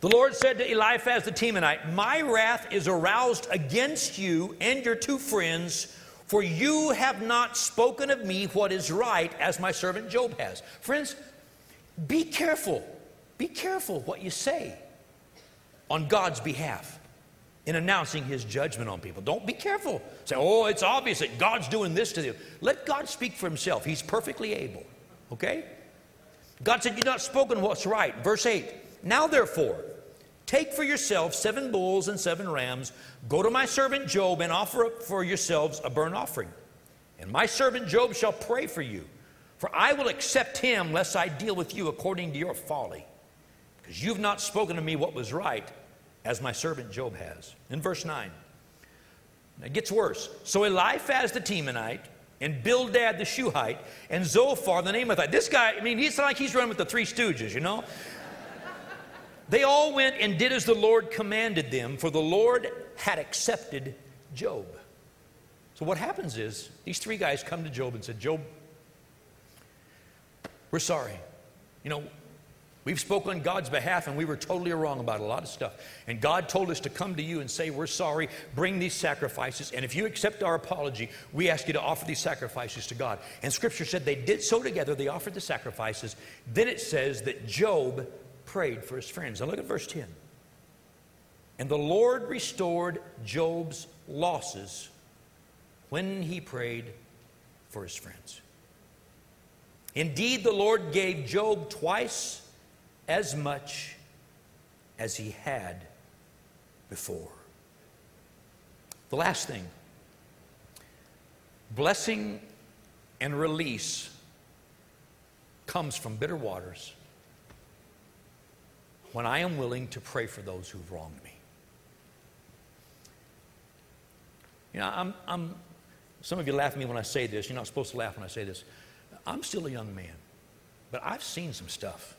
The Lord said to Eliphaz the Temanite, My wrath is aroused against you and your two friends, for you have not spoken of me what is right, as my servant Job has. Friends, be careful. Be careful what you say on God's behalf in announcing his judgment on people. Don't be careful. Say, oh, it's obvious that God's doing this to you. Let God speak for himself. He's perfectly able. Okay? God said, You've not spoken what's right. Verse 8 Now therefore, take for yourselves seven bulls and seven rams, go to my servant Job and offer up for yourselves a burnt offering. And my servant Job shall pray for you, for I will accept him lest I deal with you according to your folly, because you've not spoken to me what was right as my servant Job has. In verse 9, it gets worse. So Eliphaz the Temanite, and Bildad the Shuhite, and Zophar the Naamathite. This guy, I mean, he's like he's running with the three stooges, you know? They all went and did as the Lord commanded them, for the Lord had accepted Job. So what happens is, these three guys come to Job and said, Job, we're sorry. You know, We've spoken on God's behalf and we were totally wrong about a lot of stuff. And God told us to come to you and say, We're sorry, bring these sacrifices. And if you accept our apology, we ask you to offer these sacrifices to God. And Scripture said they did so together, they offered the sacrifices. Then it says that Job prayed for his friends. Now look at verse 10. And the Lord restored Job's losses when he prayed for his friends. Indeed, the Lord gave Job twice as much as he had before. The last thing blessing and release comes from bitter waters when I am willing to pray for those who've wronged me. You know, I'm, I'm, some of you laugh at me when I say this. You're not supposed to laugh when I say this. I'm still a young man, but I've seen some stuff.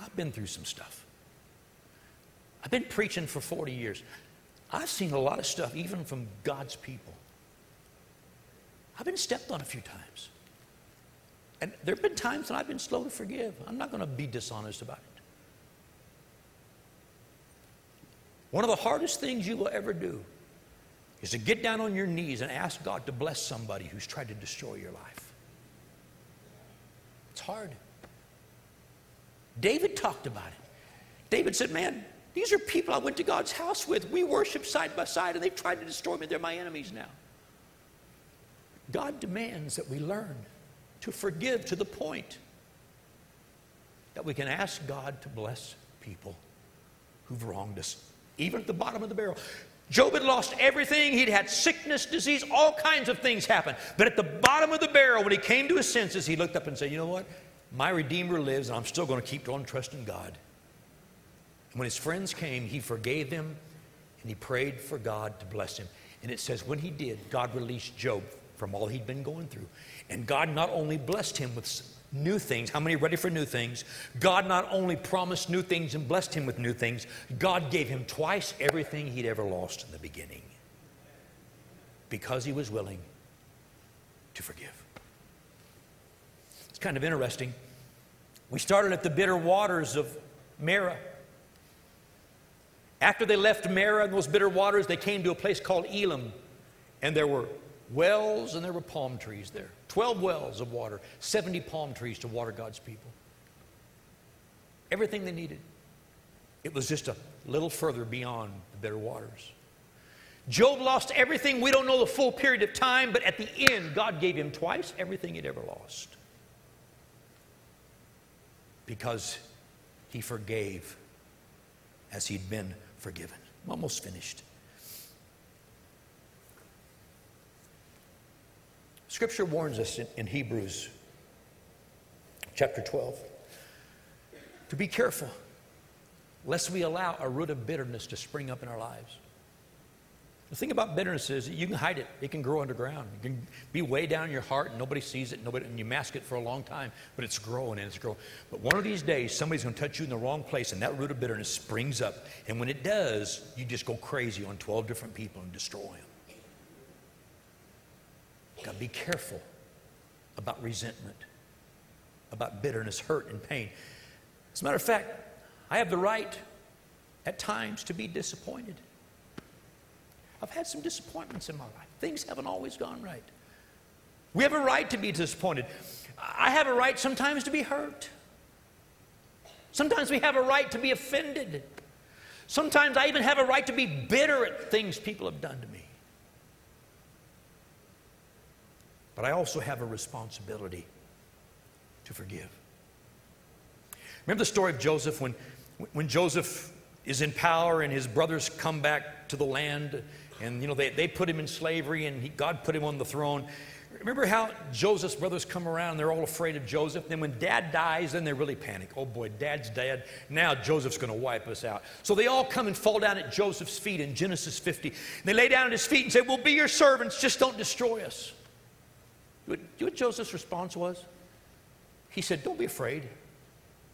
I've been through some stuff. I've been preaching for 40 years. I've seen a lot of stuff, even from God's people. I've been stepped on a few times. And there have been times when I've been slow to forgive. I'm not going to be dishonest about it. One of the hardest things you will ever do is to get down on your knees and ask God to bless somebody who's tried to destroy your life. It's hard. David talked about it. David said, Man, these are people I went to God's house with. We worship side by side, and they've tried to destroy me. They're my enemies now. God demands that we learn to forgive to the point that we can ask God to bless people who've wronged us, even at the bottom of the barrel. Job had lost everything. He'd had sickness, disease, all kinds of things happen. But at the bottom of the barrel, when he came to his senses, he looked up and said, You know what? My Redeemer lives, and I'm still going to keep on trusting God. And when his friends came, he forgave them and he prayed for God to bless him. And it says, when he did, God released Job from all he'd been going through. And God not only blessed him with new things, how many ready for new things? God not only promised new things and blessed him with new things, God gave him twice everything he'd ever lost in the beginning because he was willing to forgive It's kind of interesting. We started at the bitter waters of Marah. After they left Marah and those bitter waters, they came to a place called Elim, and there were wells and there were palm trees there. 12 wells of water, 70 palm trees to water God's people. Everything they needed. It was just a little further beyond the bitter waters. Job lost everything. We don't know the full period of time, but at the end, God gave him twice everything he'd ever lost because he forgave as he'd been forgiven. I'm almost finished. Scripture warns us in, in Hebrews chapter 12 to be careful lest we allow a root of bitterness to spring up in our lives. The thing about bitterness is you can hide it. It can grow underground. It can be way down in your heart and nobody sees it, nobody, and you mask it for a long time, but it's growing and it's growing. But one of these days, somebody's going to touch you in the wrong place, and that root of bitterness springs up. And when it does, you just go crazy on 12 different people and destroy them. Got to be careful about resentment, about bitterness, hurt, and pain. As a matter of fact, I have the right at times to be disappointed. I've had some disappointments in my life. Things haven't always gone right. We have a right to be disappointed. I have a right sometimes to be hurt. Sometimes we have a right to be offended. Sometimes I even have a right to be bitter at things people have done to me. But I also have a responsibility to forgive. Remember the story of Joseph when, when Joseph is in power and his brothers come back to the land and, you know, they, they put him in slavery and he, God put him on the throne. Remember how Joseph's brothers come around and they're all afraid of Joseph? Then when dad dies, then they really panic. Oh boy, dad's dead. Now Joseph's going to wipe us out. So they all come and fall down at Joseph's feet in Genesis 50. And they lay down at his feet and say, We'll be your servants, just don't destroy us. You know what Joseph's response was? He said, Don't be afraid.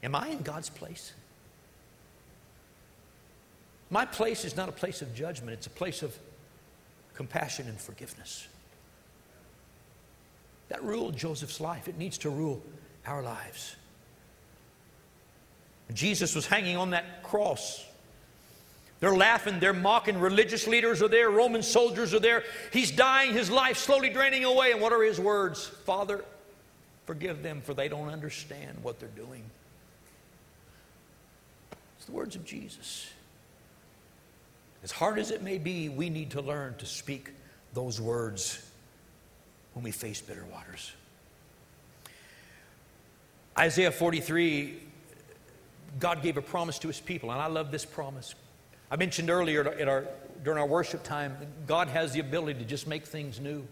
Am I in God's place? My place is not a place of judgment, it's a place of compassion and forgiveness. That ruled Joseph's life. It needs to rule our lives. Jesus was hanging on that cross. They're laughing, they're mocking. Religious leaders are there, Roman soldiers are there. He's dying, his life slowly draining away. And what are his words? Father, forgive them, for they don't understand what they're doing. It's the words of Jesus. As hard as it may be, we need to learn to speak those words when we face bitter waters. Isaiah 43, God gave a promise to his people, and I love this promise. I mentioned earlier in our, during our worship time, God has the ability to just make things new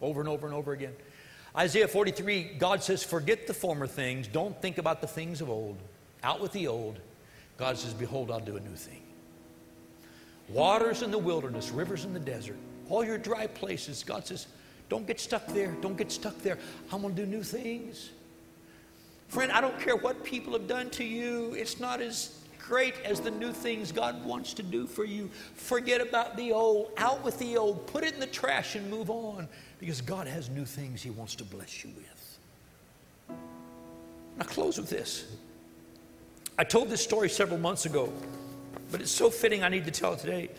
over and over and over again. Isaiah 43, God says, Forget the former things, don't think about the things of old. Out with the old. God says, Behold, I'll do a new thing. Waters in the wilderness, rivers in the desert, all your dry places. God says, don't get stuck there. Don't get stuck there. I'm going to do new things. Friend, I don't care what people have done to you, it's not as great as the new things God wants to do for you. Forget about the old. Out with the old. Put it in the trash and move on because God has new things He wants to bless you with. I'll close with this. I told this story several months ago but it's so fitting I need to tell it today.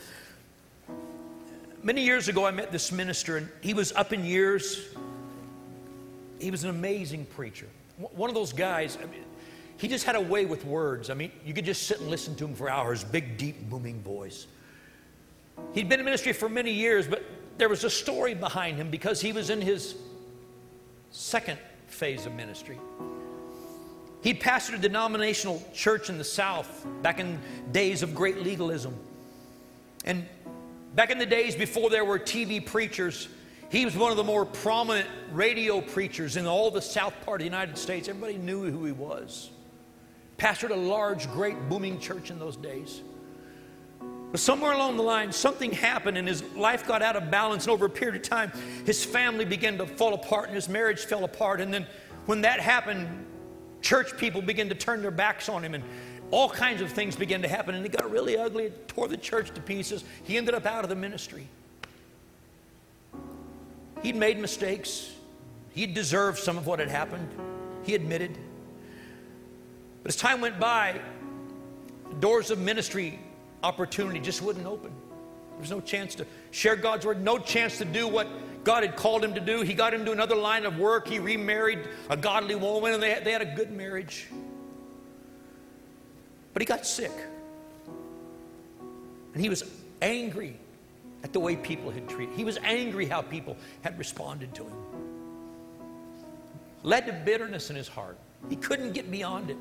Many years ago, I met this minister, and he was up in years. He was an amazing preacher. One of those guys, I mean, he just had a way with words. I mean, you could just sit and listen to him for hours, big, deep, booming voice. He'd been in ministry for many years, but there was a story behind him because he was in his second phase of ministry. He pastored a denominational church in the South back in days of great legalism. And back in the days before there were TV preachers, he was one of the more prominent radio preachers in all the South part of the United States. Everybody knew who he was. Pastored a large, great, booming church in those days. But somewhere along the line, something happened and his life got out of balance. And over a period of time, his family began to fall apart and his marriage fell apart. And then when that happened, church people began to turn their backs on him and all kinds of things began to happen and it got really ugly it tore the church to pieces he ended up out of the ministry he'd made mistakes he deserved some of what had happened he admitted but as time went by doors of ministry opportunity just wouldn't open there was no chance to share god's word no chance to do what God had called him to do. He got into another line of work. He remarried a godly woman, and they, they had a good marriage. But he got sick. And he was angry at the way people had treated him. He was angry how people had responded to him. Led to bitterness in his heart. He couldn't get beyond it.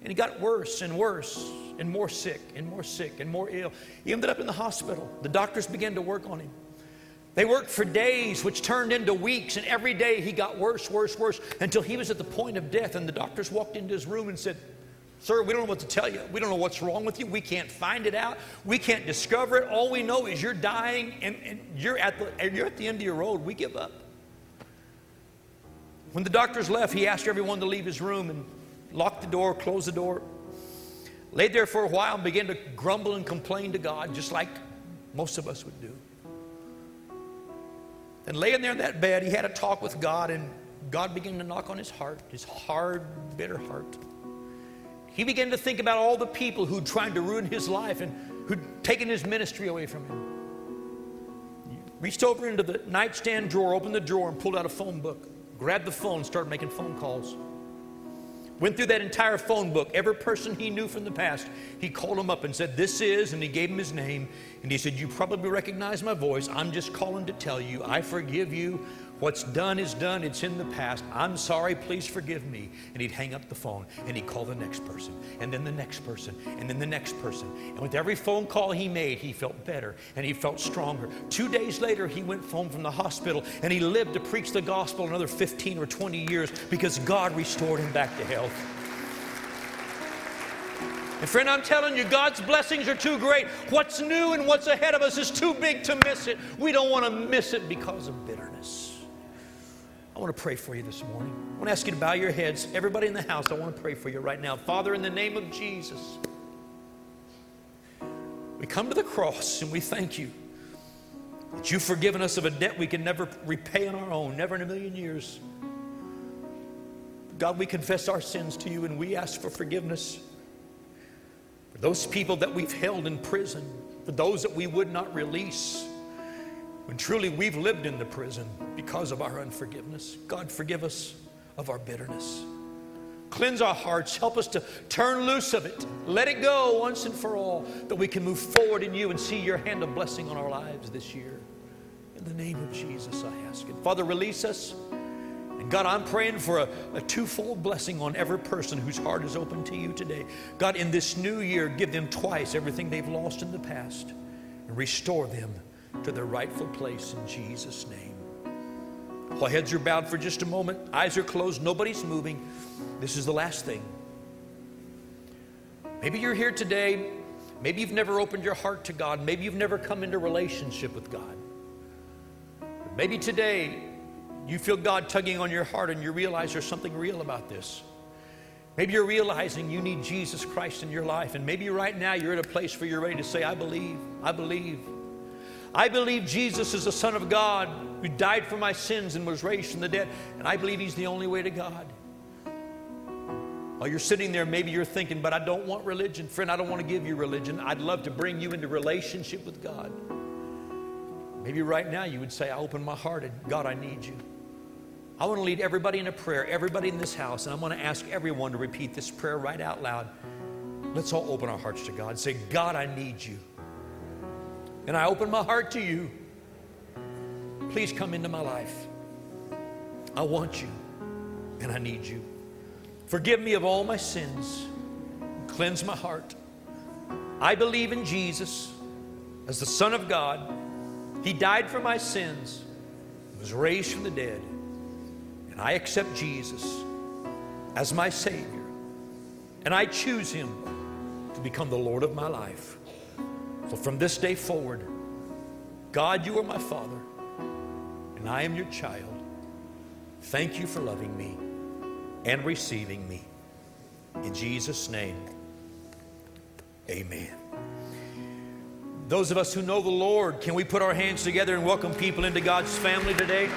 And he got worse and worse and more sick and more sick and more ill. He ended up in the hospital. The doctors began to work on him. They worked for days, which turned into weeks, and every day he got worse, worse, worse, until he was at the point of death. And the doctors walked into his room and said, Sir, we don't know what to tell you. We don't know what's wrong with you. We can't find it out. We can't discover it. All we know is you're dying and, and you're, at the, you're at the end of your road. We give up. When the doctors left, he asked everyone to leave his room and locked the door, closed the door, laid there for a while and began to grumble and complain to God, just like most of us would do. And laying there in that bed, he had a talk with God, and God began to knock on his heart, his hard, bitter heart. He began to think about all the people who'd tried to ruin his life and who'd taken his ministry away from him. He reached over into the nightstand drawer, opened the drawer, and pulled out a phone book, grabbed the phone, started making phone calls. Went through that entire phone book. Every person he knew from the past, he called him up and said, This is, and he gave him his name. And he said, You probably recognize my voice. I'm just calling to tell you, I forgive you. What's done is done, it's in the past. I'm sorry, please forgive me. And he'd hang up the phone and he'd call the next person, and then the next person, and then the next person. And with every phone call he made, he felt better and he felt stronger. Two days later, he went home from the hospital and he lived to preach the gospel another 15 or 20 years because God restored him back to health. And friend, I'm telling you, God's blessings are too great. What's new and what's ahead of us is too big to miss it. We don't want to miss it because of bitterness. I want to pray for you this morning. I want to ask you to bow your heads. Everybody in the house, I want to pray for you right now. Father, in the name of Jesus, we come to the cross and we thank you that you've forgiven us of a debt we can never repay on our own, never in a million years. God, we confess our sins to you and we ask for forgiveness for those people that we've held in prison, for those that we would not release when truly we've lived in the prison because of our unforgiveness. God, forgive us of our bitterness. Cleanse our hearts. Help us to turn loose of it. Let it go once and for all, that we can move forward in you and see your hand of blessing on our lives this year. In the name of Jesus, I ask it. Father, release us. And God, I'm praying for a, a, twofold blessing on every person whose heart is open to you today. God, in this new year, give them twice everything they've lost in the past and restore them to their rightful place in Jesus' name. While heads are bowed for just a moment, eyes are closed, nobody's moving. This is the last thing. Maybe you're here today. Maybe you've never opened your heart to God. Maybe you've never come into relationship with God. Maybe today you feel God tugging on your heart and you realize there's something real about this. Maybe you're realizing you need Jesus Christ in your life. And maybe right now you're at a place where you're ready to say, I believe, I believe. I believe Jesus is the Son of God who died for my sins and was raised from the dead. And I believe He's the only way to God. While you're sitting there, maybe you're thinking, but I don't want religion. Friend, I don't want to give you religion. I'd love to bring you into relationship with God. Maybe right now you would say, I open my heart and God, I need you. I want to lead everybody in a prayer, everybody in this house, and I'm going to ask everyone to repeat this prayer right out loud. Let's all open our hearts to God. Say, God, I need you and I open my heart to you. Please come into my life. I want you and I need you. Forgive me of all my sins. Cleanse my heart. I believe in Jesus as the Son of God. He died for my sins, was raised from the dead, and I accept Jesus as my Savior. And I choose Him to become the Lord of my life. So from this day forward, God, you are my Father, and I am your child. Thank you for loving me and receiving me. In Jesus' name, amen. Those of us who know the Lord, can we put our hands together and welcome people into God's family today?